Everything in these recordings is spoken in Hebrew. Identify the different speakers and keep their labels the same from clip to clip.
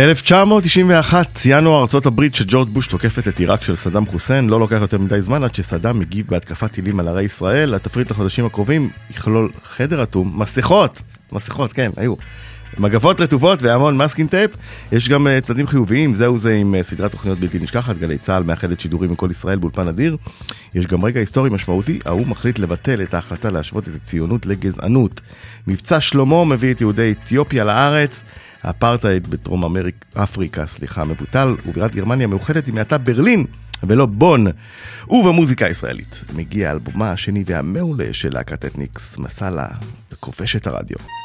Speaker 1: "1991, ינואר ארצות הברית שג'ורג' בוש תוקפת את עיראק של סדאם חוסיין, לא לוקח יותר מדי זמן עד שסדאם מגיב בהתקפת טילים על ערי ישראל, התפריט לחודשים הקרובים יכלול חדר אטום, מסכות, מסכות, כן, היו. מגבות רטובות והמון masking tape. יש גם אה, צדדים חיוביים, זהו זה עם אה, סדרת תוכניות בלתי נשכחת, גלי צה"ל מאחדת שידורים מכל ישראל באולפן אדיר. יש גם רגע היסטורי משמעותי, האו"ם מחליט לבטל את ההחלטה להשוות את הציונות לגזענות. מבצע שלמה מביא את יהודי אתיופיה לארץ. האפרטהייד בדרום אמריק, אפריקה, סליחה, מבוטל, ובירת גרמניה מאוחדת היא מעתה ברלין. ולא בון. ובמוזיקה הישראלית מגיע אלבומה השני והמעולה של להקת אתניקס, מסאלה, וכובש את הרדיו.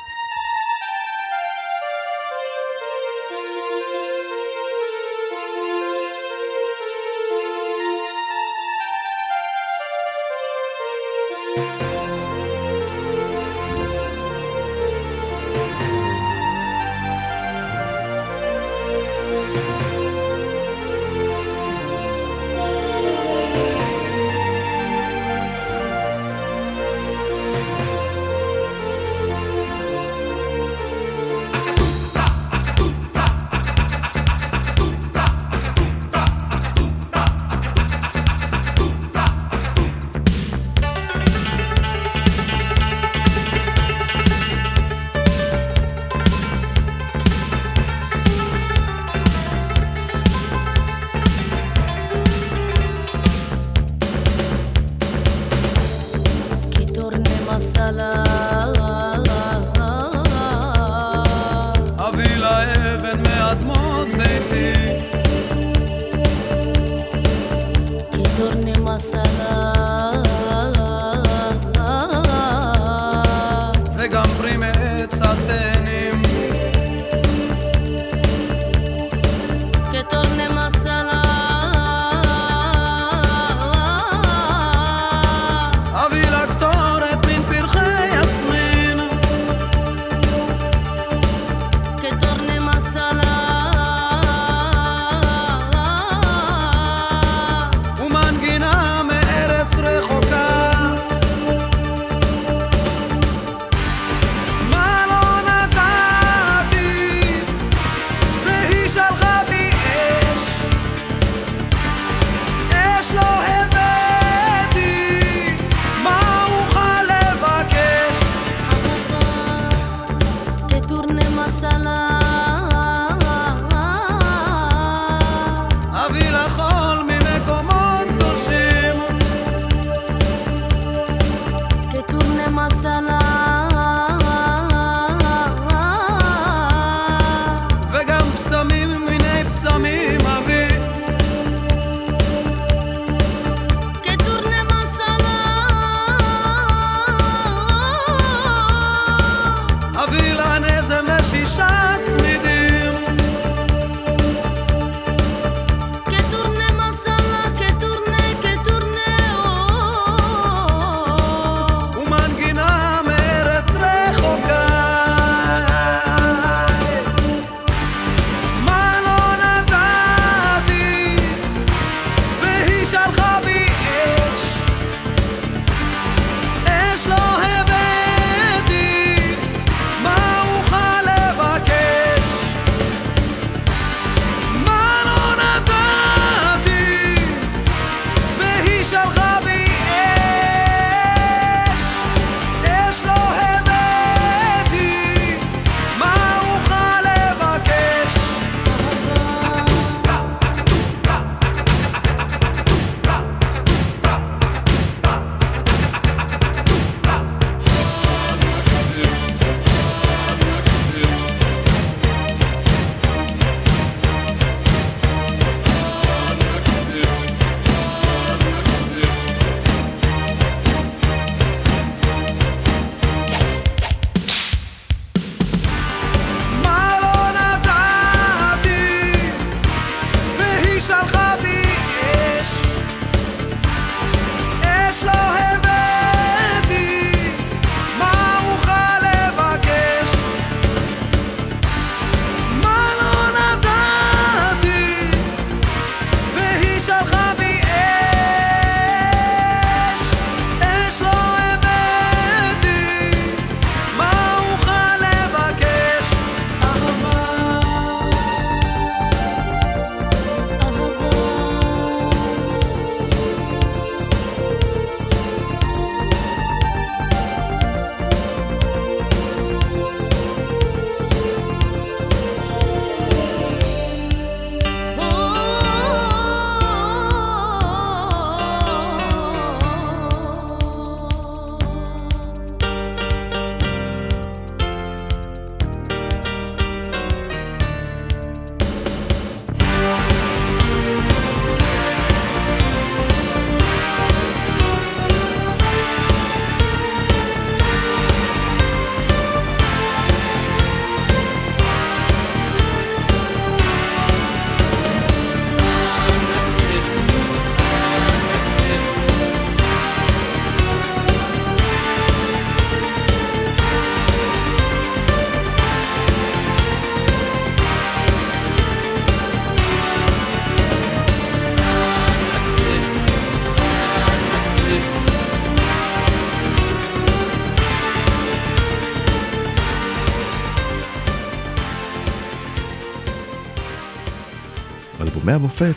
Speaker 1: מהמופת,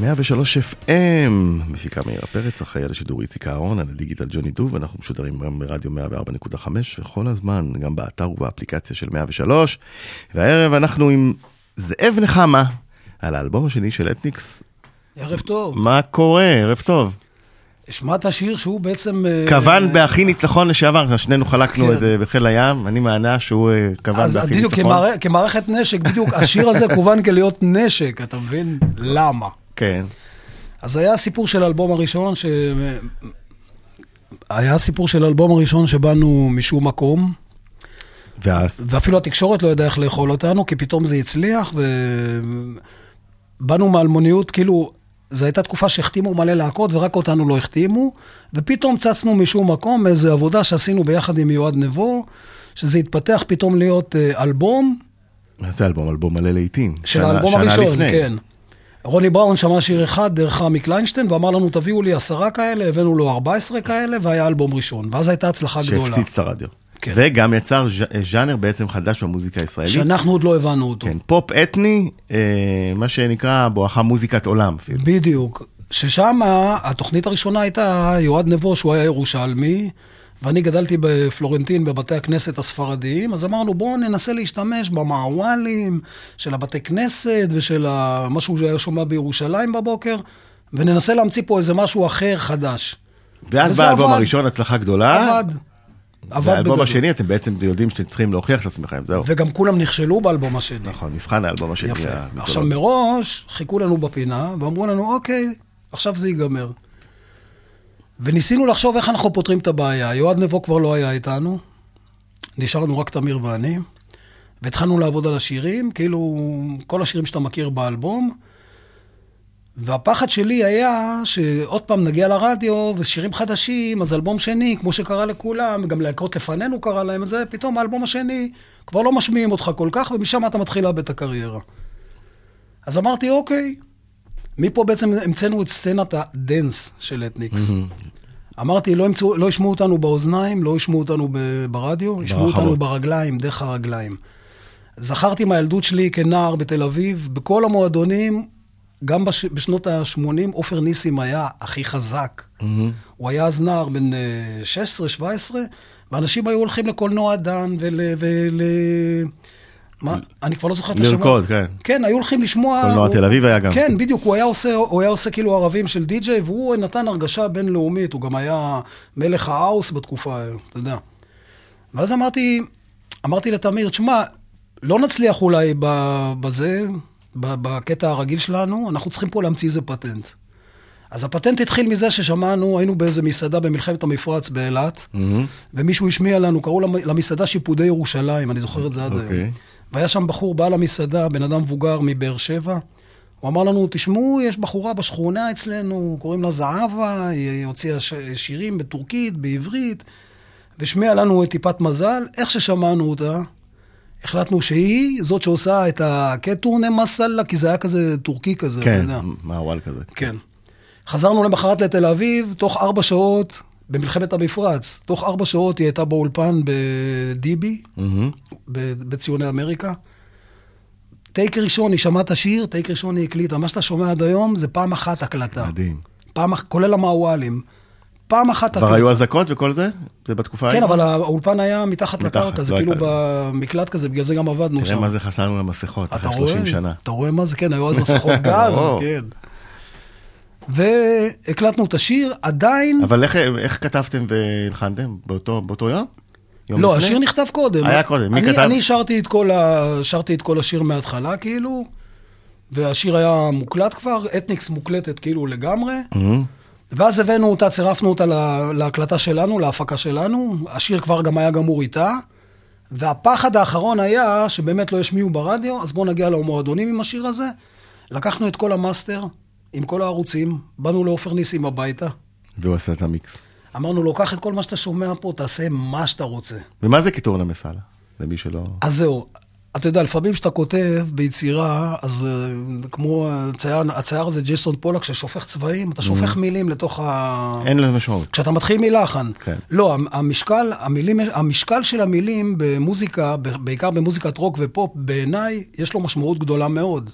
Speaker 1: 103 FM, מפיקה מאירה פרץ, אחראי על השידור איציק אהרון, על הדיגיטל ג'וני דוב, אנחנו משודרים גם ברדיו 104.5, וכל הזמן, גם באתר ובאפליקציה של 103. והערב אנחנו עם זאב נחמה, על האלבום השני של אתניקס.
Speaker 2: ערב טוב.
Speaker 1: מה קורה? ערב טוב.
Speaker 2: השמעת שיר שהוא בעצם...
Speaker 1: כוון באחי ניצחון לשעבר, שנינו חלקנו את זה בחיל הים, אני מהנה שהוא כוון באחי ניצחון.
Speaker 2: אז בדיוק כמערכת נשק, בדיוק השיר הזה כוון כלהיות נשק, אתה מבין? למה?
Speaker 1: כן.
Speaker 2: אז היה סיפור של האלבום הראשון, ש... היה סיפור של האלבום הראשון שבאנו משום מקום.
Speaker 1: ואז?
Speaker 2: ואפילו התקשורת לא ידעה איך לאכול אותנו, כי פתאום זה הצליח, ובאנו מאלמוניות, כאילו, זו הייתה תקופה שהחתימו מלא להקות ורק אותנו לא החתימו, ופתאום צצנו משום מקום מאיזו עבודה שעשינו ביחד עם יועד נבו, שזה התפתח פתאום להיות אה, אלבום.
Speaker 1: מה זה אלבום? אלבום מלא לעיתים.
Speaker 2: של האלבום הראשון, כן. רוני בראון שמע שיר אחד דרך עמי קליינשטיין, ואמר לנו, תביאו לי עשרה כאלה, הבאנו לו 14 כאלה, והיה אלבום ראשון. ואז הייתה הצלחה גדולה.
Speaker 1: שהפציץ את הרדיו. כן. וגם יצר ז'אנר בעצם חדש במוזיקה הישראלית.
Speaker 2: שאנחנו עוד לא הבנו אותו.
Speaker 1: כן, פופ אתני, אה, מה שנקרא בואכה מוזיקת עולם אפילו.
Speaker 2: בדיוק. ששם התוכנית הראשונה הייתה יועד נבו, שהוא היה ירושלמי, ואני גדלתי בפלורנטין בבתי הכנסת הספרדיים, אז אמרנו בואו ננסה להשתמש במעוואלים של הבתי כנסת ושל מה שהוא היה שומע בירושלים בבוקר, וננסה להמציא פה איזה משהו אחר, חדש.
Speaker 1: ואז בא האלבום הראשון, הצלחה גדולה.
Speaker 2: עבד.
Speaker 1: עבד והאלבום השני, אתם בעצם יודעים שאתם צריכים להוכיח את עצמכם, זהו.
Speaker 2: וגם כולם נכשלו באלבום השני.
Speaker 1: נכון, מבחן האלבום השני.
Speaker 2: יפה. עכשיו מראש חיכו לנו בפינה, ואמרו לנו, אוקיי, עכשיו זה ייגמר. וניסינו לחשוב איך אנחנו פותרים את הבעיה. יועד נבו כבר לא היה איתנו, נשארנו רק תמיר ואני, והתחלנו לעבוד על השירים, כאילו כל השירים שאתה מכיר באלבום. והפחד שלי היה שעוד פעם נגיע לרדיו, ושירים חדשים, אז אלבום שני, כמו שקרה לכולם, וגם להקות לפנינו קרה להם את זה, פתאום האלבום השני, כבר לא משמיעים אותך כל כך, ומשם אתה מתחיל לאבד את הקריירה. אז אמרתי, אוקיי, מפה בעצם המצאנו את סצנת הדנס של אתניקס. אמרתי, לא, ימצאו, לא ישמעו אותנו באוזניים, לא ישמעו אותנו ברדיו, ישמעו אותנו ברגליים, דרך הרגליים. זכרתי מהילדות שלי כנער בתל אביב, בכל המועדונים, גם בש... בשנות ה-80, עופר ניסים היה הכי חזק. Mm-hmm. הוא היה אז נער בן 16-17, ואנשים היו הולכים לקולנוע דן ול... ול... מה? אני כבר לא זוכר את
Speaker 1: השמות. לרקוד, כן.
Speaker 2: כן, היו הולכים לשמוע...
Speaker 1: קולנוע תל אביב היה גם.
Speaker 2: כן, בדיוק, הוא היה עושה, הוא היה עושה כאילו ערבים של די-ג'יי, והוא נתן הרגשה בינלאומית, הוא גם היה מלך האוס בתקופה, אתה יודע. ואז אמרתי, אמרתי לתמיר, תשמע, לא נצליח אולי בזה, בקטע הרגיל שלנו, אנחנו צריכים פה להמציא איזה פטנט. אז הפטנט התחיל מזה ששמענו, היינו באיזה מסעדה במלחמת המפרץ באילת, mm-hmm. ומישהו השמיע לנו, קראו למסעדה שיפודי ירושלים, אני זוכר את זה עד okay. היום. אוקיי. והיה שם בחור, בעל המסעדה, בן אדם מבוגר מבאר שבע. הוא אמר לנו, תשמעו, יש בחורה בשכונה אצלנו, קוראים לה זהבה, היא הוציאה שירים בטורקית, בעברית, והשמיע לנו את טיפת מזל. איך ששמענו אותה, החלטנו שהיא זאת שעושה את הקטורנה מסאלה, כי זה היה כזה טורקי כזה,
Speaker 1: כן, מעוול כזה.
Speaker 2: כן. חזרנו למחרת לתל אביב, תוך ארבע שעות, במלחמת המפרץ, תוך ארבע שעות היא הייתה באולפן בדיבי, mm-hmm. בציוני אמריקה. טייק ראשון, היא שמעה את השיר, טייק ראשון היא הקליטה. מה שאתה שומע עד היום זה פעם אחת הקלטה.
Speaker 1: מדהים.
Speaker 2: פעם, כולל המעוואלים. פעם אחת...
Speaker 1: כבר היו אזעקות וכל זה? זה בתקופה
Speaker 2: ההיא? כן, אבל האולפן היה מתחת לקרקע, זה לא כאילו במקלט כזה, בגלל זה גם עבדנו שם.
Speaker 1: תראה מה זה חסרנו למסכות, אחרי 30 שנה.
Speaker 2: אתה רואה מה זה? כן, היו אז מסכות גז, כן. והקלטנו את השיר, עדיין...
Speaker 1: אבל איך, איך כתבתם והלחנתם? באותו, באותו יום? יום
Speaker 2: לא, לפני? השיר נכתב קודם.
Speaker 1: היה קודם, מי
Speaker 2: אני,
Speaker 1: כתב?
Speaker 2: אני שרתי את, כל ה... שרתי את כל השיר מההתחלה, כאילו, והשיר היה מוקלט כבר, אתניקס מוקלטת כאילו לגמרי. Mm-hmm. ואז הבאנו אותה, צירפנו אותה לה, להקלטה שלנו, להפקה שלנו, השיר כבר גם היה גמור איתה, והפחד האחרון היה שבאמת לא ישמיעו ברדיו, אז בואו נגיע למועדונים עם השיר הזה. לקחנו את כל המאסטר, עם כל הערוצים, באנו לעופר ניסים הביתה.
Speaker 1: והוא עשה את המיקס.
Speaker 2: אמרנו לו, קח את כל מה שאתה שומע פה, תעשה מה שאתה רוצה.
Speaker 1: ומה זה קטורנה מסאלה? למי שלא...
Speaker 2: אז זהו, אתה יודע, לפעמים כשאתה כותב ביצירה, אז אה, כמו הצייר, הצייר הזה, ג'קסון פולוק, ששופך צבעים, אתה שופך mm-hmm. מילים לתוך ה...
Speaker 1: אין לזה משמעות.
Speaker 2: כשאתה מתחיל מלחן.
Speaker 1: כן.
Speaker 2: לא, המשקל, המילים, המשקל של המילים במוזיקה, בעיקר במוזיקת רוק ופופ, בעיניי, יש לו משמעות גדולה מאוד.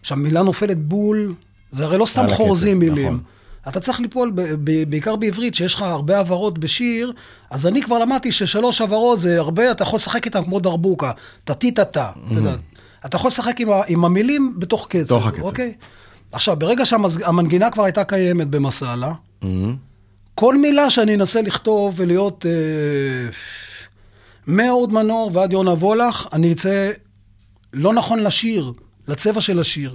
Speaker 2: עכשיו, מילה נופלת בול, זה הרי לא סתם חורזים מילים.
Speaker 1: נכון.
Speaker 2: אתה צריך ליפול, ב- ב- בעיקר בעברית, שיש לך הרבה הברות בשיר, אז אני כבר למדתי ששלוש הברות זה הרבה, אתה יכול לשחק איתם כמו דרבוקה, טה-טי-טה-טה. אתה יודע. אתה יכול לשחק עם, ה- עם המילים בתוך קצב,
Speaker 1: בתוך הקצב.
Speaker 2: אוקיי? עכשיו, ברגע שהמנגינה כבר הייתה קיימת במסאלה,
Speaker 1: מהמם.
Speaker 2: כל מילה שאני אנסה לכתוב ולהיות אה, מאהוד מנור ועד יונה וולך, אני אצא לא נכון לשיר, לצבע של השיר.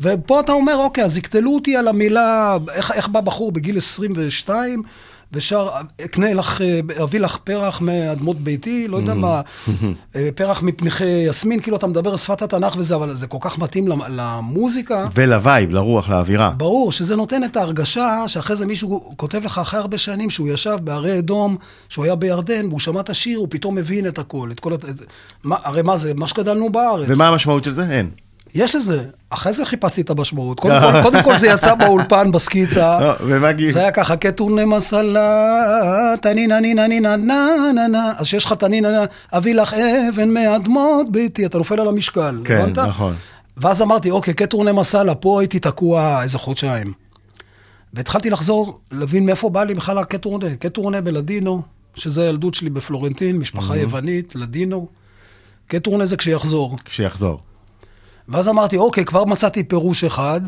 Speaker 2: ופה אתה אומר, אוקיי, אז יקטלו אותי על המילה, איך, איך בא בחור בגיל 22 ושר, אקנה לך, אביא לך פרח מאדמות ביתי, לא יודע מה, אה, פרח מפניחי יסמין, כאילו אתה מדבר שפת התנ"ך וזה, אבל זה כל כך מתאים למ- למוזיקה.
Speaker 1: ולווייב, לרוח, לאווירה.
Speaker 2: ברור שזה נותן את ההרגשה שאחרי זה מישהו כותב לך אחרי הרבה שנים שהוא ישב בהרי אדום, שהוא היה בירדן, והוא שמע את השיר, הוא פתאום מבין את הכל. את כל... את... מה, הרי מה זה? מה שגדלנו בארץ.
Speaker 1: ומה המשמעות של זה? אין.
Speaker 2: יש לזה. אחרי זה חיפשתי את המשמעות. קודם כל, קודם כל זה יצא באולפן בסקיצה.
Speaker 1: לא?
Speaker 2: זה היה ככה, קטורנה מסלה, תנינה נינה נינה נה נה נה. אז שיש לך תנינה נה, אביא לך אבן מאדמות ביתי, אתה נופל על המשקל.
Speaker 1: כן,
Speaker 2: הבנת?
Speaker 1: נכון.
Speaker 2: ואז אמרתי, אוקיי, קטורנה מסאלה, פה הייתי תקוע איזה חודשיים. והתחלתי לחזור, להבין מאיפה בא לי בכלל הקטורנה. קטורנה בלדינו, שזה הילדות שלי בפלורנטין, משפחה יוונית, לדינו. קטורנה זה כשיחזור.
Speaker 1: כשיחזור.
Speaker 2: ואז אמרתי, אוקיי, כבר מצאתי פירוש אחד.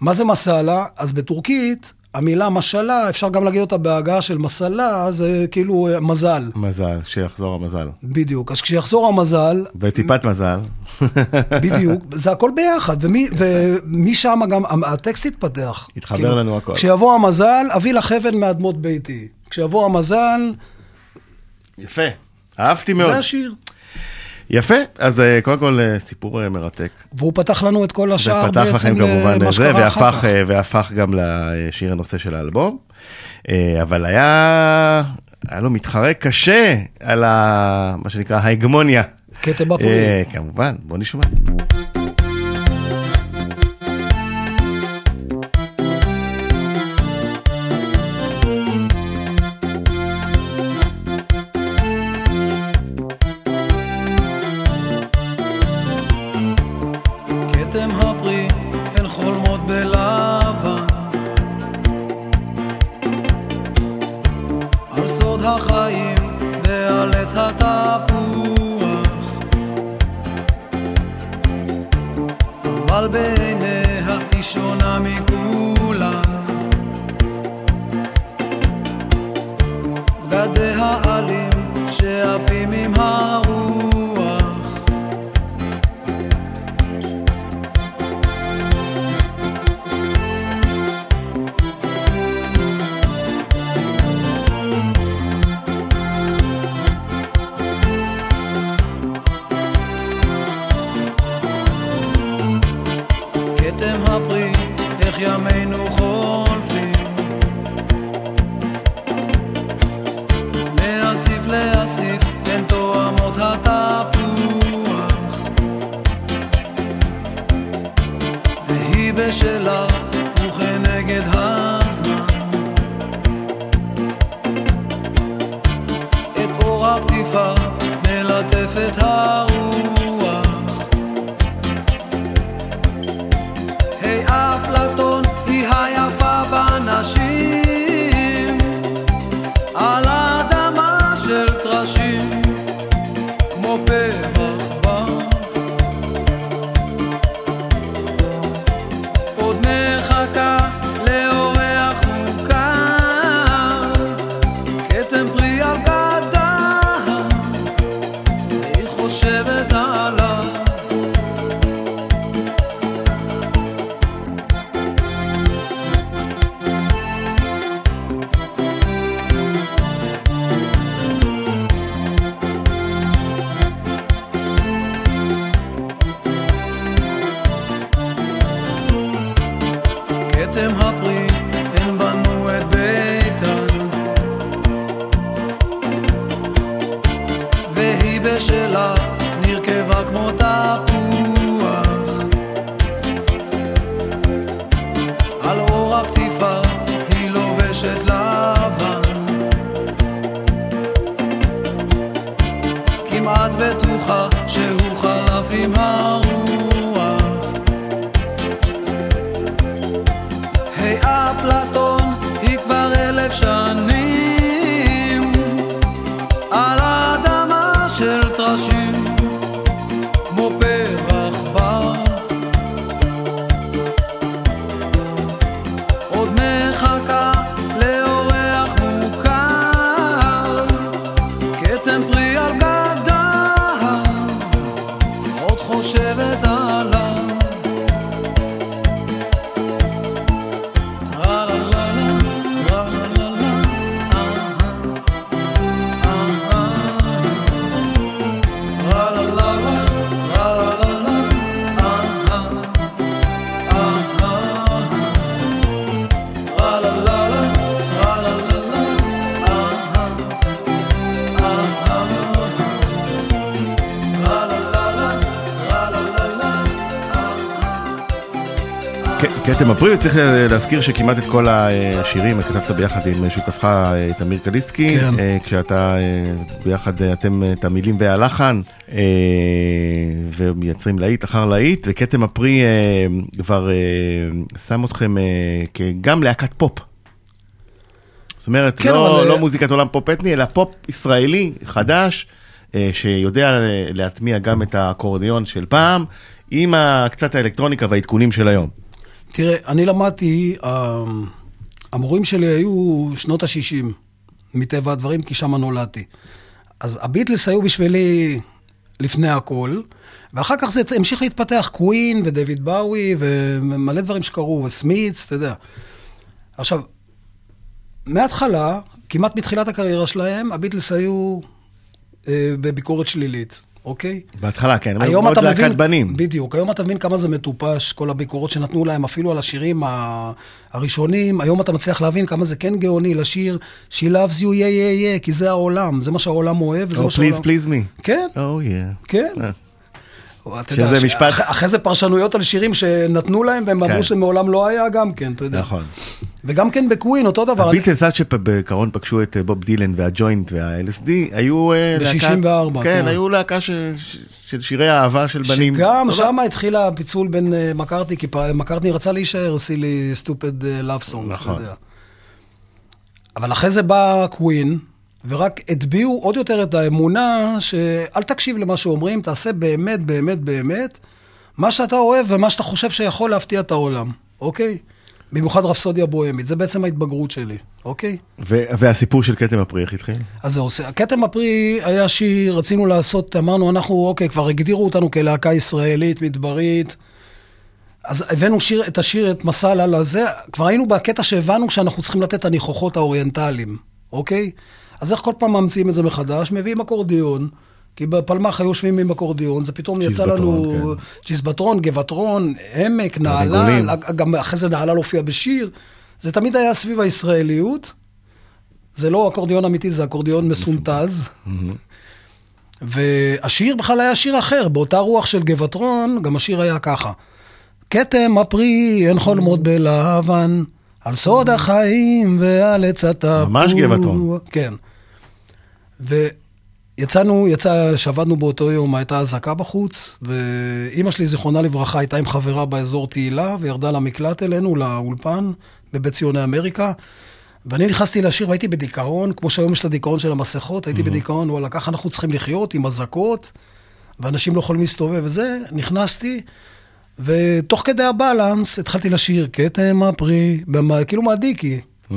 Speaker 2: מה זה מסאלה? אז בטורקית, המילה משלה, אפשר גם להגיד אותה בהגעה של מסלה, זה כאילו אה, מזל.
Speaker 1: מזל, שיחזור המזל.
Speaker 2: בדיוק. אז כשיחזור המזל,
Speaker 1: וטיפת מזל.
Speaker 2: בדיוק, זה הכל ביחד, ומי- ומשם גם הטקסט התפתח.
Speaker 1: התחבר
Speaker 2: כאילו,
Speaker 1: לנו הכל.
Speaker 2: כשיבוא המזל, אביא לך אבן מאדמות ביתי. כשיבוא המזל,
Speaker 1: יפה. אהבתי מאוד.
Speaker 2: זה השיר.
Speaker 1: יפה, אז אה, קודם כל אה, סיפור אה, מרתק.
Speaker 2: והוא פתח לנו את כל השאר בעצם למה שקרה אחר
Speaker 1: והפך,
Speaker 2: כך.
Speaker 1: אה, והפך גם לשיר הנושא של האלבום. אבל היה, היה לו מתחרה קשה על ה, מה שנקרא ההגמוניה.
Speaker 2: כתם בפורים.
Speaker 1: כמובן, בוא נשמע.
Speaker 2: בגדיה עלים שעפים עם הרוח them
Speaker 1: har הפרי, צריך להזכיר שכמעט את כל השירים כתבת ביחד עם שותפך אה, תמיר קליסקי,
Speaker 2: כן.
Speaker 1: אה, כשאתה אה, ביחד אתם את המילים והלחן ומייצרים להיט אחר להיט, וכתם הפרי כבר שם אתכם גם להקת פופ. זאת אומרת, כן, לא, אבל... לא מוזיקת עולם פופ אתני, אלא פופ ישראלי חדש, שיודע להטמיע גם את האקורדיון של פעם, עם קצת האלקטרוניקה והעדכונים של היום.
Speaker 2: תראה, אני למדתי, אה, המורים שלי היו שנות ה-60, מטבע הדברים, כי שם נולדתי. אז הביטלס היו בשבילי לפני הכל, ואחר כך זה המשיך להתפתח, קווין ודויד באוי ומלא דברים שקרו, וסמיץ, אתה יודע. עכשיו, מההתחלה, כמעט מתחילת הקריירה שלהם, הביטלס היו אה, בביקורת שלילית. אוקיי?
Speaker 1: בהתחלה, כן, היום אתה מבין, להקת בנים.
Speaker 2: בדיוק, היום אתה מבין כמה זה מטופש, כל הביקורות שנתנו להם, אפילו על השירים הראשונים, היום אתה מצליח להבין כמה זה כן גאוני לשיר She loves you, yeah, yeah, yeah, כי זה העולם, זה מה שהעולם אוהב, וזה
Speaker 1: oh,
Speaker 2: מה
Speaker 1: שהעולם... Please, please me.
Speaker 2: כן.
Speaker 1: Oh, yeah.
Speaker 2: כן. Uh.
Speaker 1: שזה יודע, משפט...
Speaker 2: אחרי זה פרשנויות על שירים שנתנו להם, והם כן. אמרו שמעולם לא היה גם כן, אתה יודע.
Speaker 1: נכון.
Speaker 2: וגם כן בקווין, אותו דבר.
Speaker 1: הביטלס עד שבקרון פגשו את אה, בוב דילן והג'וינט וה-LSD, היו אה,
Speaker 2: ב-64,
Speaker 1: כן. כן, היו להקה של שירי האהבה של בנים.
Speaker 2: שגם שם התחיל הפיצול בין אה, מקארטי, כי מקארטי רצה להישאר silly stupid love song. נכון. אבל אחרי זה בא קווין, ורק הטביעו עוד יותר את האמונה שאל תקשיב למה שאומרים, תעשה באמת, באמת, באמת, מה שאתה אוהב ומה שאתה חושב שיכול להפתיע את העולם, אוקיי? במיוחד רפסודיה בוהמית, זה בעצם ההתבגרות שלי, אוקיי?
Speaker 1: והסיפור של כתם הפרי, איך התחיל?
Speaker 2: אז זהו, כתם הפרי היה שיר, רצינו לעשות, אמרנו, אנחנו, אוקיי, כבר הגדירו אותנו כלהקה ישראלית, מדברית. אז הבאנו שיר, את השיר, את מסל על הזה, כבר היינו בקטע שהבנו שאנחנו צריכים לתת את הניחוחות האוריינטליים, אוקיי? אז איך כל פעם ממציאים את זה מחדש? מביאים אקורדיון, כי בפלמ"ח היו יושבים עם אקורדיון, זה פתאום יצא לנו כן. צ'יזבטרון, גבעטרון, עמק, נהלל, גם אחרי זה נהלל הופיע בשיר. זה תמיד היה סביב הישראליות. זה לא אקורדיון אמיתי, זה אקורדיון מסונטז. והשיר בכלל היה שיר אחר, באותה רוח של גבעטרון, גם השיר היה ככה. כתם הפרי, אין חולמות בלבן, על סוד החיים ועל עץ הטפו.
Speaker 1: ממש גבעטרון.
Speaker 2: כן. ויצאנו, יצא, שעבדנו באותו יום, הייתה אזעקה בחוץ, ואימא שלי, זיכרונה לברכה, הייתה עם חברה באזור תהילה, וירדה למקלט אלינו, לאולפן, בבית ציוני אמריקה. ואני נכנסתי לשיר והייתי בדיכאון, כמו שהיום יש את הדיכאון של המסכות, הייתי mm-hmm. בדיכאון, וואלה, ככה אנחנו צריכים לחיות עם אזעקות, ואנשים לא יכולים להסתובב וזה, נכנסתי, ותוך כדי הבלנס התחלתי לשיר, כתם הפרי, במה, כאילו מהדיקי. Mm-hmm.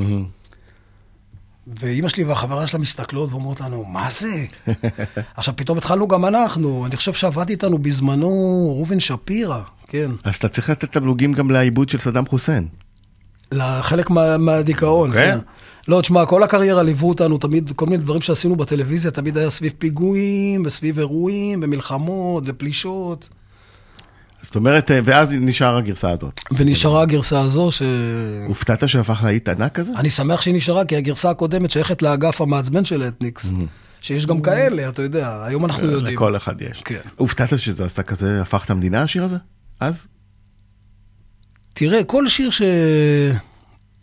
Speaker 2: ואימא שלי והחברה שלה מסתכלות ואומרות לנו, מה זה? עכשיו, פתאום התחלנו גם אנחנו. אני חושב שעבד איתנו בזמנו ראובן שפירא, כן.
Speaker 1: אז אתה צריך לתת תמלוגים גם לעיבוד של סדאם חוסיין.
Speaker 2: לחלק מה, מהדיכאון, okay. אוקיי. כן. לא, תשמע, כל הקריירה ליוו אותנו תמיד, כל מיני דברים שעשינו בטלוויזיה, תמיד היה סביב פיגועים, וסביב אירועים, ומלחמות, ופלישות.
Speaker 1: זאת אומרת, אה, ואז נשארה הגרסה הזאת.
Speaker 2: ונשארה הגרסה הזו ש...
Speaker 1: הופתעת שהפך להיט ענק כזה?
Speaker 2: אני שמח שהיא נשארה, כי הגרסה הקודמת שייכת לאגף המעצבן של אתניקס. שיש גם כאלה, אתה יודע, היום אנחנו יודעים.
Speaker 1: לכל אחד יש.
Speaker 2: כן.
Speaker 1: הופתעת שזה עשתה כזה, הפך את המדינה השיר הזה? אז?
Speaker 2: תראה, כל שיר ש...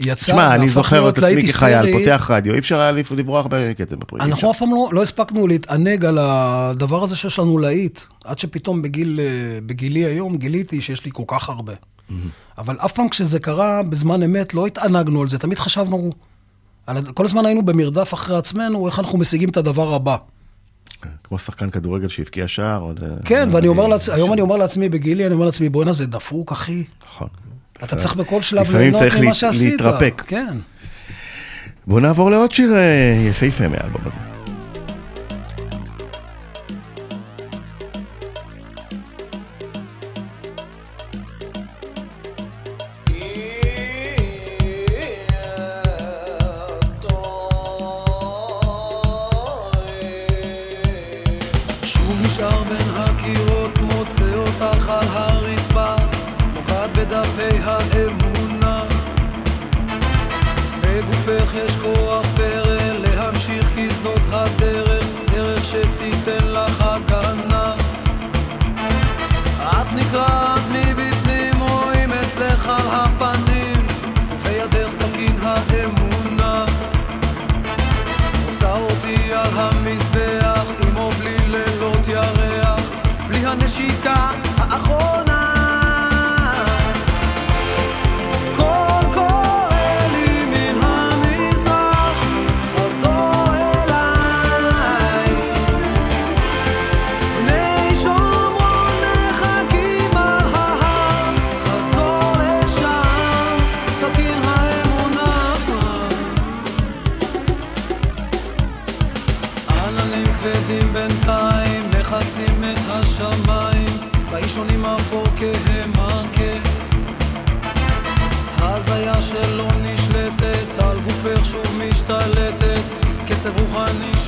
Speaker 2: יצא,
Speaker 1: תשמע, אני זוכר את עצמי כחייל, פותח רדיו, אי אפשר היה לברוח בקטע בפרי.
Speaker 2: אנחנו אף פעם לא, לא הספקנו להתענג על הדבר הזה שיש לנו להיט, עד שפתאום בגיל, אה, בגילי היום גיליתי שיש לי כל כך הרבה. אבל אף פעם כשזה קרה בזמן אמת לא התענגנו על זה, תמיד חשבנו, כל הזמן היינו במרדף אחרי עצמנו, איך אנחנו משיגים את הדבר הבא.
Speaker 1: כן, כמו שחקן כדורגל שהבקיע שער.
Speaker 2: אה, כן, ואני אומר לעצמי, היום אני אומר לעצמי בגילי, אני אומר לעצמי, בואנה זה דפוק, אחי.
Speaker 1: נכון.
Speaker 2: אתה צריך בכל שלב ליהנות ממה שעשית.
Speaker 1: לפעמים צריך להתרפק.
Speaker 2: כן.
Speaker 1: בוא נעבור לעוד שיר אה, יפהפה מהאלבום הזה.
Speaker 3: לך הקטנה את נקרעת מבפנים, רואים אצלך על הפנים ובידך סכין האמונה. רוצה אותי על המזבח עם או בלי לילות ירח בלי הנשיקה. קצב רוחני שלא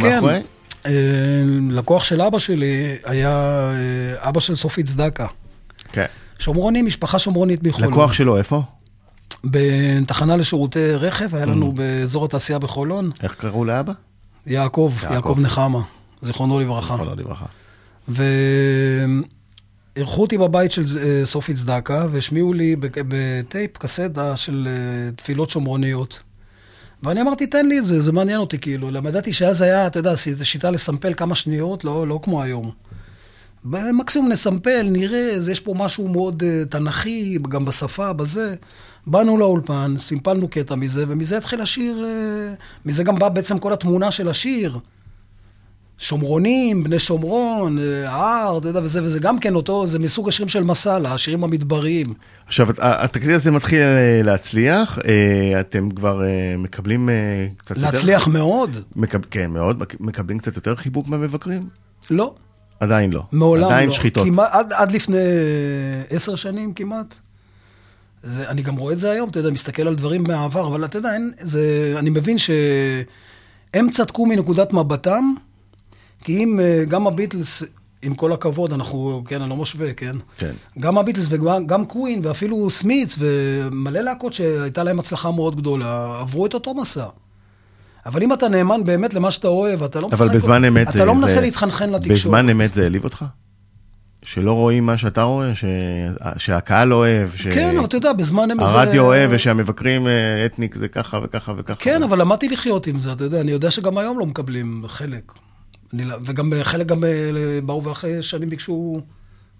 Speaker 1: כן. מאחורי?
Speaker 2: אה, לקוח של אבא שלי היה אה, אבא של סופי צדקה.
Speaker 1: כן.
Speaker 2: שומרוני, משפחה שומרונית מחולון.
Speaker 1: לקוח שלו, איפה?
Speaker 2: בתחנה לשירותי רכב, היה לנו
Speaker 1: Mm.
Speaker 2: באזור התעשייה בחולון,
Speaker 1: איך קראו לאבא?
Speaker 2: יעקב,
Speaker 1: יעקב.
Speaker 2: נחמה, זיכרונו לברכה.
Speaker 1: זכרונו לברכה.
Speaker 2: ואירחו אותי בבית של אה, סופי צדקה, והשמיעו לי בטייפ קסדה של תפילות שומרוניות. ואני אמרתי, תן לי את זה, זה מעניין אותי, כאילו. למה ידעתי שאז היה, אתה יודע, שיטה לסמפל כמה שניות, לא, לא כמו היום. מקסימום נסמפל, נראה, אז יש פה משהו מאוד uh, תנכי, גם בשפה, בזה. באנו לאולפן, סימפלנו קטע מזה, ומזה התחיל השיר, uh, מזה גם באה בעצם כל התמונה של השיר. שומרונים, בני שומרון, אה, ההר, אתה יודע, וזה, וזה גם כן אותו, זה מסוג השירים של מסאלה, השירים המדבריים.
Speaker 1: עכשיו, הת- התקליט הזה מתחיל אה, להצליח, אה, אתם כבר מקבלים קצת יותר...
Speaker 2: להצליח מאוד?
Speaker 1: מקב... כן, מאוד. מק- מקבלים קצת יותר חיבוק מהמבקרים?
Speaker 2: לא,
Speaker 1: עדיין לא.
Speaker 2: מעולם
Speaker 1: עדיין
Speaker 2: לא.
Speaker 1: שחיטות.
Speaker 2: כמעט, עד, עד לפני עשר שנים כמעט. זה, אני גם רואה את זה היום, אתה יודע, מסתכל על דברים מהעבר, אבל אתה יודע, אין, זה, אני מבין שהם צדקו מנקודת מבטם, כי אם אה, גם הביטלס, עם כל הכבוד, אנחנו, כן, אני לא משווה, כן?
Speaker 1: כן.
Speaker 2: גם הביטלס וגם גם קווין, ואפילו סמיץ, ומלא להקות שהייתה להם הצלחה מאוד גדולה, עברו את אותו מסע. אבל אם אתה נאמן באמת למה שאתה אוהב, אתה לא
Speaker 1: אבל בזמן אמת
Speaker 2: אתה
Speaker 1: זה...
Speaker 2: לא מנסה
Speaker 1: זה-
Speaker 2: להתחנחן לתקשורת.
Speaker 1: בזמן אמת זה העליב אותך? שלא רואים מה שאתה רואה? ש... שהקהל אוהב? ש...
Speaker 2: כן, אבל אתה יודע, בזמן אמת זה...
Speaker 1: הרדיו אוהב ושהמבקרים אה, אתניק זה ככה וככה וככה.
Speaker 2: כן, אבל למדתי לחיות עם זה, אתה יודע, אני יודע שגם היום לא מקבלים חלק. לא- וגם חלק גם אה, באו ואחרי שנים ביקשו,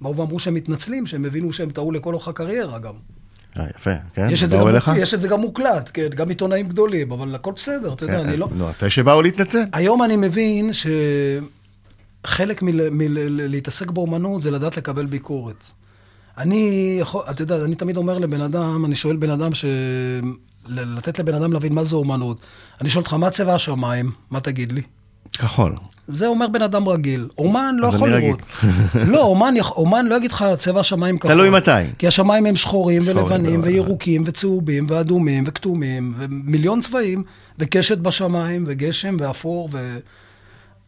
Speaker 2: באו ואמרו שהם מתנצלים, שהם הבינו שהם טעו לכל אורך הקריירה גם.
Speaker 1: אה, יפה, כן?
Speaker 2: יש
Speaker 1: באו
Speaker 2: גם,
Speaker 1: אליך?
Speaker 2: יש את זה גם מוקלט, כן, גם עיתונאים גדולים, אבל הכל בסדר, אתה יודע,
Speaker 1: כן,
Speaker 2: אני לא...
Speaker 1: נו, יפה שבאו להתנצל.
Speaker 2: היום אני מבין שחלק מלהתעסק באומנות זה לדעת לקבל ביקורת. אני יכול, אתה יודע, אני תמיד אומר לבן אדם, אני שואל בן אדם ש... לתת לבן אדם להבין מה זה אומנות. אני שואל אותך, מה צבע השמיים? מה תגיד לי?
Speaker 1: כחול.
Speaker 2: זה אומר בן אדם רגיל. אומן לא יכול לראות. לא, אומן, אומן לא יגיד לך צבע השמיים כחול.
Speaker 1: תלוי מתי.
Speaker 2: כי השמיים הם שחורים ולבנים
Speaker 1: אבל-
Speaker 2: וירוקים וצהובים ואדומים וכתומים ומיליון צבעים וקשת בשמיים וגשם ואפור ו...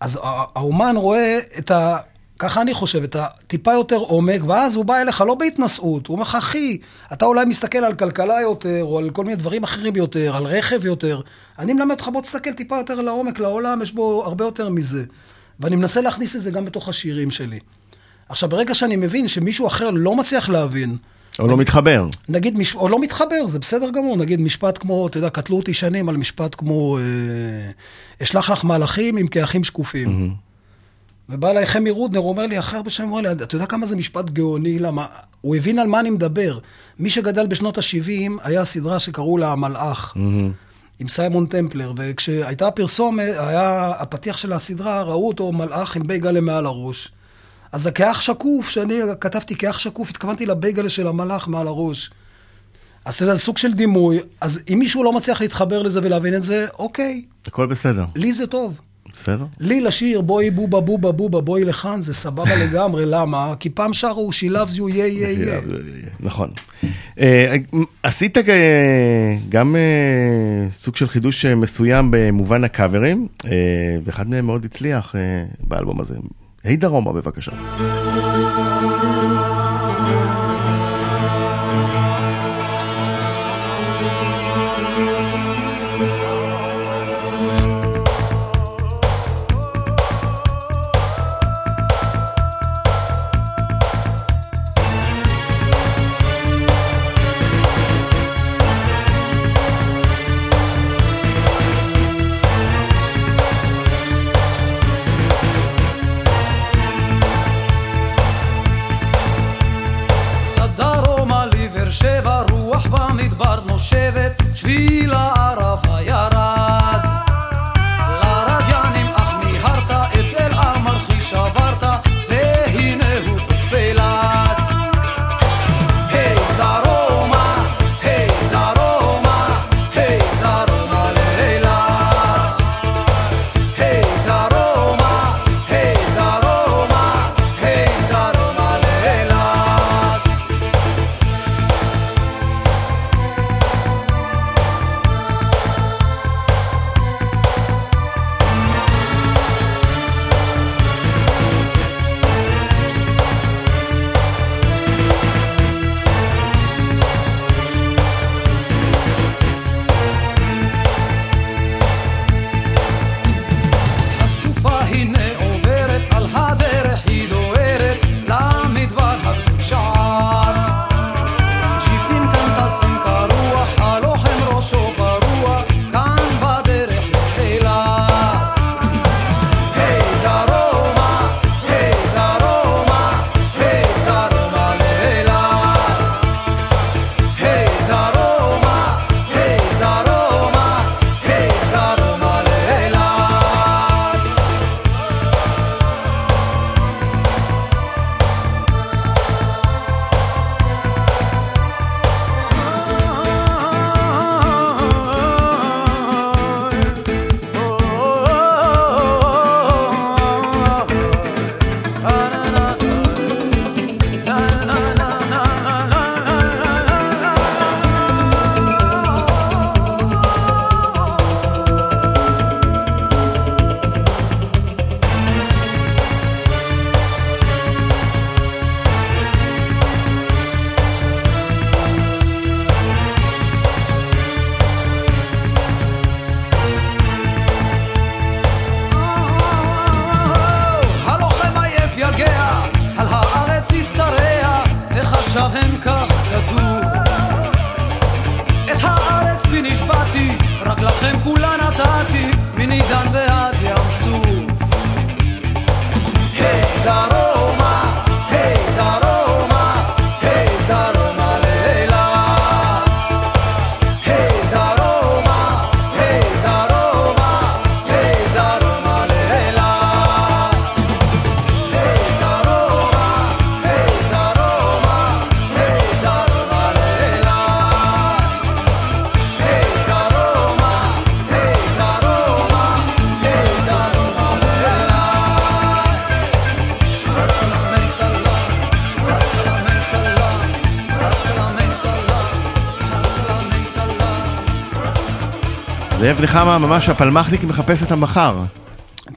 Speaker 2: אז ה- האומן רואה את
Speaker 1: ככה אני חושב, את הטיפה יותר עומק, ואז הוא בא אליך לא בהתנשאות, הוא אומר לך, אחי, אתה אולי מסתכל על כלכלה יותר, או על כל מיני דברים אחרים יותר, על רכב יותר. אני מלמד אותך, בוא תסתכל טיפה יותר לעומק, לעולם, יש בו הרבה יותר מזה. ואני מנסה להכניס את זה גם בתוך השירים שלי. עכשיו, ברגע שאני מבין שמישהו אחר לא מצליח להבין,
Speaker 2: או לא מתחבר.
Speaker 1: נגיד, מש... או לא מתחבר, זה בסדר גמור. נגיד משפט כמו, אתה יודע, קטלו אותי שנים על משפט כמו, אה, אשלח לך מלאכים עם כאחים שקופים. ובא אליי חמי רודנר, הוא אומר לי, הוא אומר לי, אתה יודע כמה זה משפט גאוני? למה? הוא הבין על מה אני מדבר. מי שגדל בשנות ה-70, היה סדרה שקראו לה המלאך. עם סיימון טמפלר, וכשהייתה הפרסומת, היה הפתיח של הסדרה, ראו אותו מלאך עם בייגלה מעל הראש. אז הכאח שקוף, שאני כתבתי כאח שקוף, התכוונתי לבייגלה של המלאך מעל הראש. אז אתה יודע, זה סוג של דימוי, אז אם מישהו לא מצליח להתחבר לזה ולהבין את זה, אוקיי,
Speaker 2: הכל בסדר.
Speaker 1: לי זה טוב.
Speaker 2: בסדר?
Speaker 1: לי לשיר בואי בובה בובה בובה בואי לכאן זה סבבה לגמרי, למה? כי פעם שרו She loves you, יא יא יא.
Speaker 2: נכון. אה, עשית גם אה, סוג של חידוש אה, מסוים במובן הקאברים, ואחד מהם מאוד הצליח באלבום הזה. היי דרומה בבקשה. זאב נחמה ממש הפלמחניק מחפש את המחר.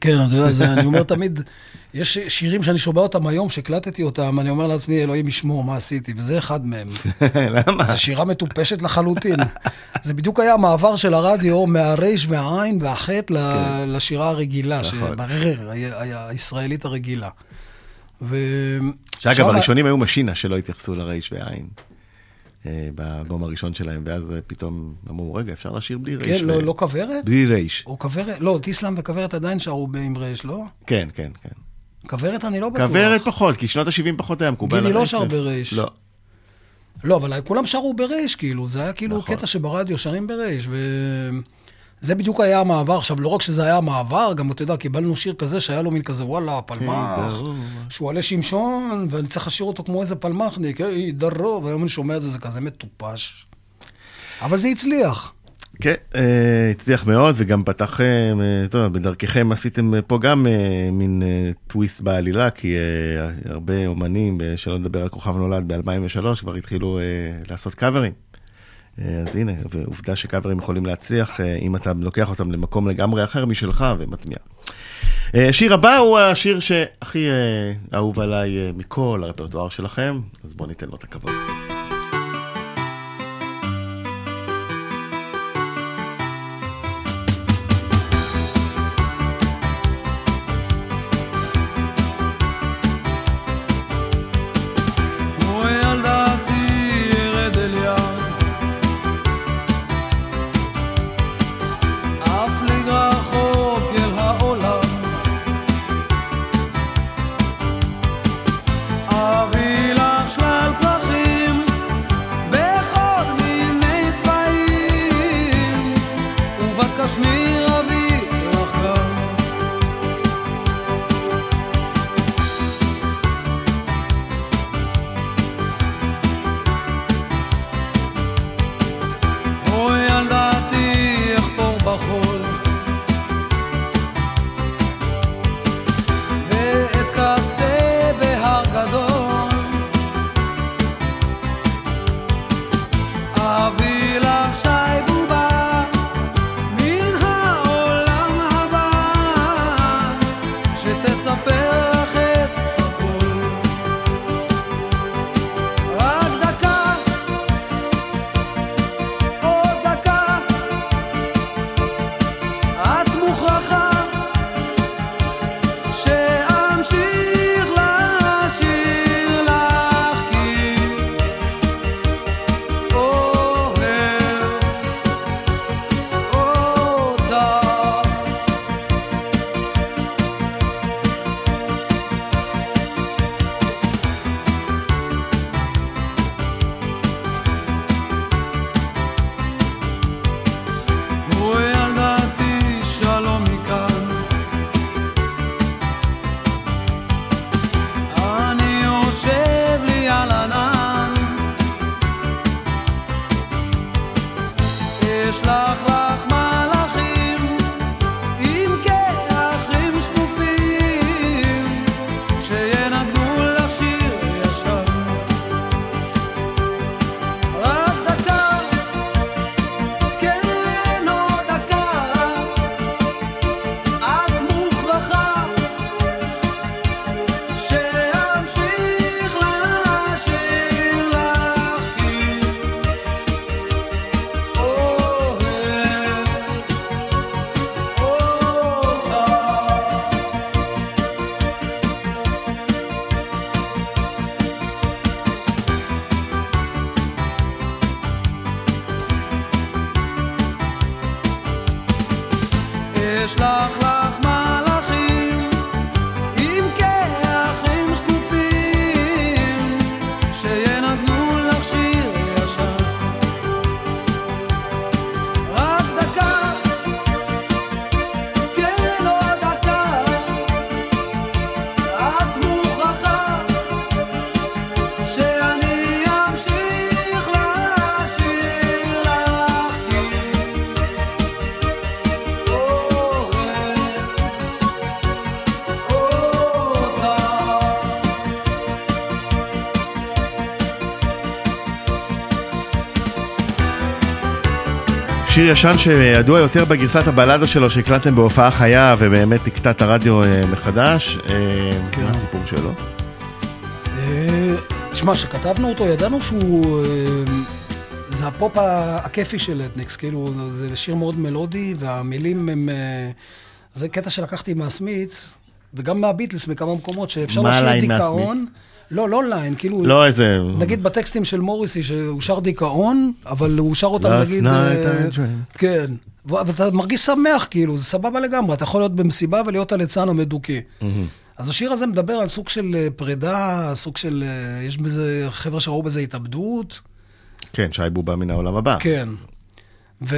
Speaker 2: כן, אתה יודע, זה, אני אומר תמיד, יש שירים שאני שומע אותם היום, שהקלטתי אותם, אני אומר לעצמי, אלוהים ישמור, מה עשיתי? וזה אחד מהם.
Speaker 1: למה?
Speaker 2: זו שירה מטופשת לחלוטין. זה בדיוק היה המעבר של הרדיו מהריש והעין והחטא ל- לשירה הרגילה,
Speaker 1: כן. נכון.
Speaker 2: שברר, הישראלית הרגילה. ו...
Speaker 1: שאגב, הראשונים היו משינה שלא התייחסו לרייש והעין. אה, באלבום הראשון שלהם, ואז פתאום אמרו, רגע, אפשר לשיר בלי רייש.
Speaker 2: כן,
Speaker 1: ו-
Speaker 2: לא, לא כוורת?
Speaker 1: בלי רייש.
Speaker 2: או כוורת? לא, טיסלאם וכוורת עדיין שרו עם רייש, לא?
Speaker 1: כן, כן, כן.
Speaker 2: כוורת אני לא בטוח.
Speaker 1: כוורת פחות, כי שנות ה-70 פחות היה מקובל.
Speaker 2: גילי לא שר
Speaker 1: ו-
Speaker 2: ברייש.
Speaker 1: לא.
Speaker 2: לא, אבל כולם שרו ברייש, כאילו, זה היה כאילו
Speaker 1: נכון.
Speaker 2: קטע שברדיו שרים ברייש, וזה בדיוק היה המעבר. עכשיו, לא רק שזה היה המעבר, גם, אתה יודע, קיבלנו שיר כזה שהיה לו מין כזה, וואלה, פלמח,
Speaker 1: דרור.
Speaker 2: שהוא עלה שמשון, ואני צריך לשיר אותו כמו איזה פלמחניק, היי, דרו, והיום אני שומע את זה, זה כזה מטופש. אבל זה הצליח.
Speaker 1: כן, אה, הצליח מאוד, וגם פתח, אה, אה, טוב, בדרככם עשיתם פה גם אה, מין טוויסט בעלילה, כי הרבה אומנים, שלא לדבר על כוכב נולד ב-2003, כבר התחילו לעשות קאברים. אה, אז הנה, ועובדה שקאברים יכולים להצליח, אה, אם אתה לוקח אותם למקום לגמרי אחר משלך ומטמיע. אה, השיר הבא הוא השיר שהכי אה, אהוב עליי מכל הרפרטואר שלכם, אז בואו ניתן לו את הכבוד. שיר ישן שידוע יותר בגרסת הבלדה שלו שהקלטתם בהופעה חיה ובאמת נקטע את הרדיו אה, מחדש. אה,
Speaker 2: כן.
Speaker 1: מה הסיפור שלו?
Speaker 2: אה, תשמע, כשכתבנו אותו ידענו שהוא... זה הפופ הכיפי של אתניקס, כאילו, זה שיר מאוד מלודי, והמילים הם... זה קטע שלקחתי מהסמית'ס, וגם מהביטלס מכמה מקומות, שאפשר
Speaker 1: מה
Speaker 2: לשיר דיכאון. לא, לא ליין, כאילו...
Speaker 1: לא איזה...
Speaker 2: נגיד בטקסטים של מוריסי, שהוא שר דיכאון, אבל הוא שר אותם,
Speaker 1: Last
Speaker 2: נגיד...
Speaker 1: night
Speaker 2: אה,
Speaker 1: I dreamt.
Speaker 2: כן. ואתה מרגיש שמח, כאילו, זה סבבה לגמרי. אתה יכול להיות במסיבה ולהיות הליצן המדוכא. אז השיר הזה מדבר על סוג של אה, פרידה, סוג של... אה, יש בזה, חבר'ה שראו בזה התאבדות.
Speaker 1: כן, שי בובה מן העולם הבא.
Speaker 2: כן. ו...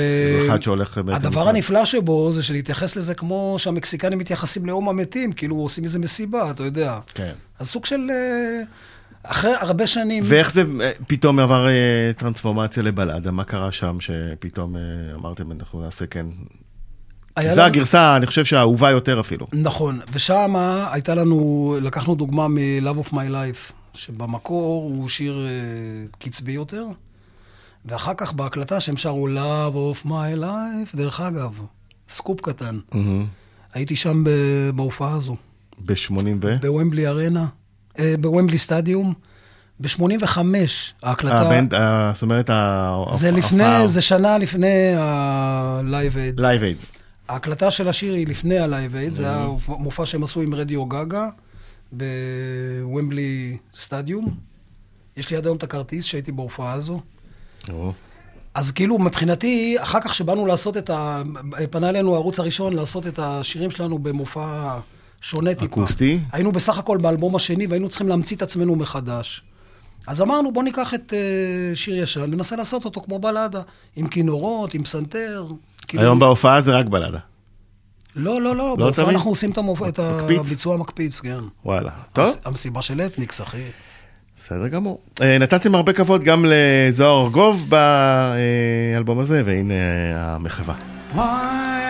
Speaker 1: אחד שהולך.
Speaker 2: הדבר. הנפלא שבו זה שלהתייחס לזה כמו שהמקסיקנים מתייחסים לאום המתים, כאילו עושים איזה מסיבה, אתה יודע.
Speaker 1: כן.
Speaker 2: אז סוג של... אה, אחרי הרבה שנים...
Speaker 1: ואיך זה אה, פתאום עבר אה, טרנספורמציה לבלדה? מה קרה שם שפתאום אה, אמרתם, אנחנו נעשה כן...
Speaker 2: היה
Speaker 1: זו
Speaker 2: לנו-
Speaker 1: הגרסה, אני חושב שהאהובה יותר אפילו.
Speaker 2: נכון, ושם הייתה לנו, לקחנו דוגמה מ-Love of My Life, שבמקור הוא שיר קצבי יותר, ואחר כך בהקלטה שהם שרו Love of My Life, דרך אגב, סקופ קטן, הייתי שם בהופעה הזו,
Speaker 1: ב-80 ו...
Speaker 2: בוומבלי ארנה, אה, בוומבלי סטדיום, ב-85 ההקלטה,
Speaker 1: הבנד, אה, זאת אומרת, ה-
Speaker 2: זה לפני, זה שנה לפני ה-Live Aid.
Speaker 1: Live Aid.
Speaker 2: ההקלטה של השיר היא לפני ה Live Aid, זה היה מופע שהם עשו עם Radio Ga Ga בוומבלי stadium. יש לי עד היום את הכרטיס שהייתי בהופעה הזו. אז כאילו, מבחינתי, אחר כך שבאנו לעשות את ה... פנה אלינו הערוץ הראשון לעשות את השירים שלנו במופע שונה טיפה.
Speaker 1: אקוסטי?
Speaker 2: היינו בסך הכל באלבום השני והיינו צריכים להמציא את עצמנו מחדש. אז אמרנו, בוא ניקח את uh, שיר ישן וננסה לעשות אותו כמו בלדה, עם כינורות, עם פסנתר. כאילו-
Speaker 1: היום בהופעה זה רק בלדה.
Speaker 2: לא, לא, לא,
Speaker 1: לא
Speaker 2: בהופעה
Speaker 1: תמיד?
Speaker 2: אנחנו עושים את המופע- את? הביצוע המקפיץ, כן.
Speaker 1: וואלה. טוב,
Speaker 2: המס- המסיבה של אתניקס, אחי.
Speaker 1: בסדר גמור. אה, נתתם הרבה כבוד גם לזוהר ארגוב באלבום הזה, והנה אה, המחווה.
Speaker 3: Oh,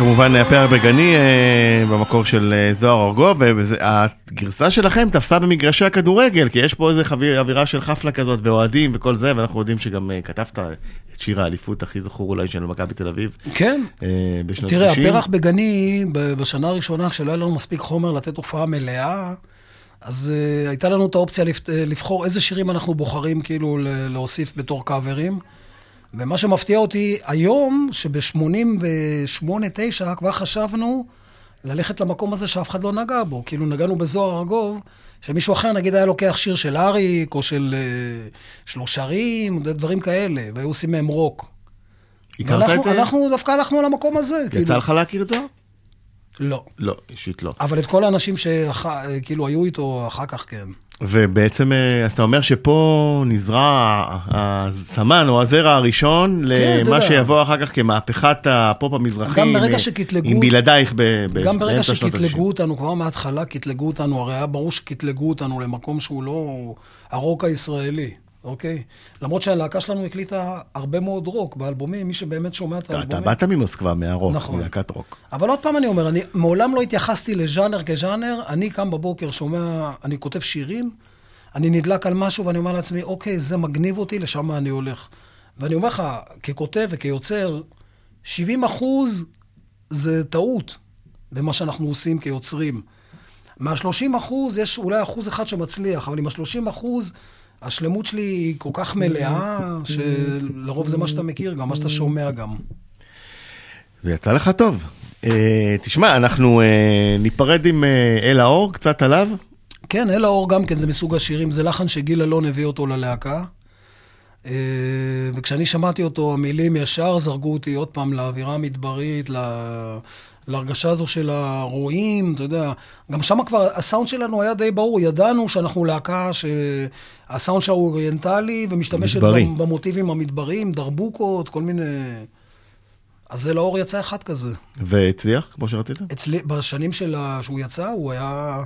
Speaker 1: כמובן הפרק בגני אה, במקור של אה, זוהר ארגוב, והגרסה שלכם תפסה במגרשי הכדורגל, כי יש פה איזה חבי- אווירה של חפלה כזאת, ואוהדים וכל זה, ואנחנו יודעים שגם אה, כתבת את שיר האליפות הכי זכור אולי של מכבי תל אביב
Speaker 2: כן.
Speaker 1: אה, בשנות
Speaker 2: תראה,
Speaker 1: 90.
Speaker 2: הפרח בגני, בשנה הראשונה, כשלא היה לנו מספיק חומר לתת הופעה מלאה, אז uh, הייתה לנו את האופציה אה, לבחור איזה שירים אנחנו בוחרים כאילו להוסיף בתור קאברים. ומה שמפתיע אותי היום, שב-88-9 כבר חשבנו ללכת למקום הזה שאף אחד לא נגע בו. כאילו נגענו בזוהר ארגוב, שמישהו אחר נגיד היה לוקח שיר של אריק, או של uh, שלושרים, דברים כאלה, והיו עושים מהם רוק.
Speaker 1: הכרת את זה?
Speaker 2: אנחנו דווקא הלכנו על המקום הזה.
Speaker 1: יצא
Speaker 2: כאילו.
Speaker 1: לך להכיר את זה?
Speaker 2: לא.
Speaker 1: לא, אישית לא.
Speaker 2: אבל את כל האנשים שכאילו היו איתו אחר כך, כן.
Speaker 1: ובעצם, אה, אז אתה אומר שפה נזרע הסמן או הזרע הראשון
Speaker 2: כן,
Speaker 1: למה. שיבוא אחר כך כמהפכת הפופ המזרחי.
Speaker 2: גם ברגע
Speaker 1: עם-
Speaker 2: שקטלגו-
Speaker 1: עם בלעדייך ב- ב-
Speaker 2: גם ברגע
Speaker 1: באמצע
Speaker 2: שקטלגו
Speaker 1: ה-90.
Speaker 2: אותנו, כבר מההתחלה קטלגו אותנו, הרי היה ברור שקטלגו אותנו למקום שהוא לא הרוק הישראלי, אוקיי? למרות שהלהקה שלנו הקליטה הרבה מאוד רוק באלבומים, מי שבאמת שומע את
Speaker 1: אתה- אתה
Speaker 2: האלבומים.
Speaker 1: באת ממוסקבה, מהרוק,
Speaker 2: נכון.
Speaker 1: מלהקת רוק.
Speaker 2: אבל עוד פעם אני אומר, אני מעולם לא התייחסתי לז'אנר כז'אנר, אני קם בבוקר, שומע, אני כותב שירים, אני נדלק על משהו ואני אומר לעצמי, אוקיי, זה מגניב אותי, לשם אני הולך. ואני אומר לך, ככותב וכיוצר, 70 אחוז זה טעות במה שאנחנו עושים כיוצרים. מה-30 אחוז יש אולי אחוז אחד שמצליח, אבל עם ה-30 אחוז, השלמות שלי היא כל כך מלאה, שלרוב זה מה שאתה מכיר, גם מה שאתה שומע גם.
Speaker 1: ויצא לך טוב. אה, תשמע, אנחנו אה, ניפרד עם אה, אל האור, קצת עליו.
Speaker 2: כן, אל האור גם כן, זה מסוג השירים, זה לחן שגיל אלון הביא אותו ללהקה. אה, וכשאני שמעתי אותו, המילים ישר זרקו אותי עוד פעם לאווירה המדברית, ל- להרגשה הזו של הרועים, אתה יודע. גם שם כבר הסאונד שלנו היה די ברור, ידענו שאנחנו להקה שהסאונד שלה הוא אוריינטלי ומשתמשת במוטיבים המדבריים, דרבוקות, כל מיני... אז אל האור יצא אחד כזה.
Speaker 1: והצליח, כמו שרצית?
Speaker 2: אצלי, בשנים שלה, שהוא יצא, הוא היה...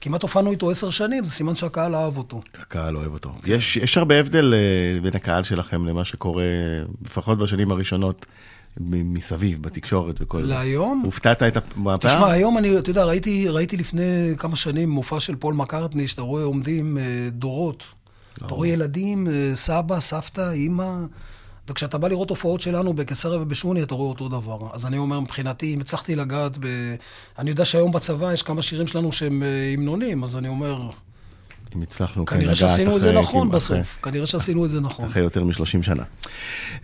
Speaker 2: כמעט הופענו איתו עשר שנים, זה סימן שהקהל אהב אותו.
Speaker 1: הקהל אוהב אותו. יש, יש הרבה הבדל אה, בין הקהל שלכם למה שקורה, לפחות בשנים הראשונות, מסביב, בתקשורת וכל זה.
Speaker 2: להיום?
Speaker 1: הופתעת את מהפער?
Speaker 2: תשמע, היום אני, אתה יודע, ראיתי, ראיתי לפני כמה שנים מופע של פול מקארטני, שאתה רואה עומדים אה, דורות. אתה רואה ילדים, אה, סבא, סבתא, אימא, וכשאתה בא לראות הופעות שלנו בקיסריה ובשוני, אתה רואה אותו דבר. אז אני אומר, מבחינתי, אם הצלחתי לגעת ב... אני יודע שהיום בצבא יש כמה שירים שלנו שהם אה, המנונים, אז אני אומר,
Speaker 1: אם הצלחנו
Speaker 2: כנראה
Speaker 1: לגעת
Speaker 2: שעשינו את זה
Speaker 1: אחרי-
Speaker 2: נכון
Speaker 1: אחרי-
Speaker 2: בסוף. כנראה שעשינו את זה נכון.
Speaker 1: אחרי יותר מ-30 שנה.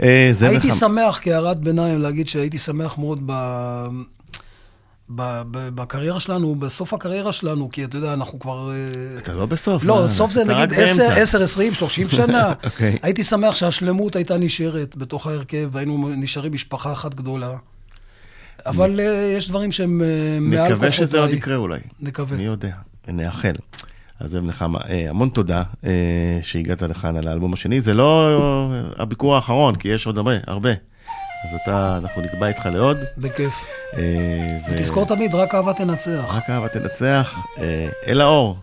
Speaker 1: אה,
Speaker 2: הייתי שמח, כהערת ביניים, להגיד שהייתי שמח מאוד ב... בקריירה שלנו, בסוף הקריירה שלנו, כי אתה יודע, אנחנו כבר... אה,
Speaker 1: אתה לא בסוף.
Speaker 2: לא,
Speaker 1: מה?
Speaker 2: סוף זה נגיד 10,
Speaker 1: באמצע.
Speaker 2: 10, 20, 30 שנה.
Speaker 1: אוקיי.
Speaker 2: הייתי שמח שהשלמות הייתה נשארת בתוך ההרכב, והיינו נשארים משפחה אחת גדולה. אבל אה, יש דברים שהם אה, מעל כוחותיי.
Speaker 1: נקווה שזה עוד יקרה אולי.
Speaker 2: נקווה.
Speaker 1: מי יודע, נאחל. אז זאב נחמה, המון תודה אה, שהגעת לכאן על האלבום השני. זה לא אה, הביקור האחרון, כי יש עוד הרבה, הרבה. אז אתה, אנחנו נקבע איתך לעוד.
Speaker 2: בכיף.
Speaker 1: אה, ו-
Speaker 2: ותזכור תמיד, רק אהבה תנצח.
Speaker 1: רק אהבה תנצח. אל האור,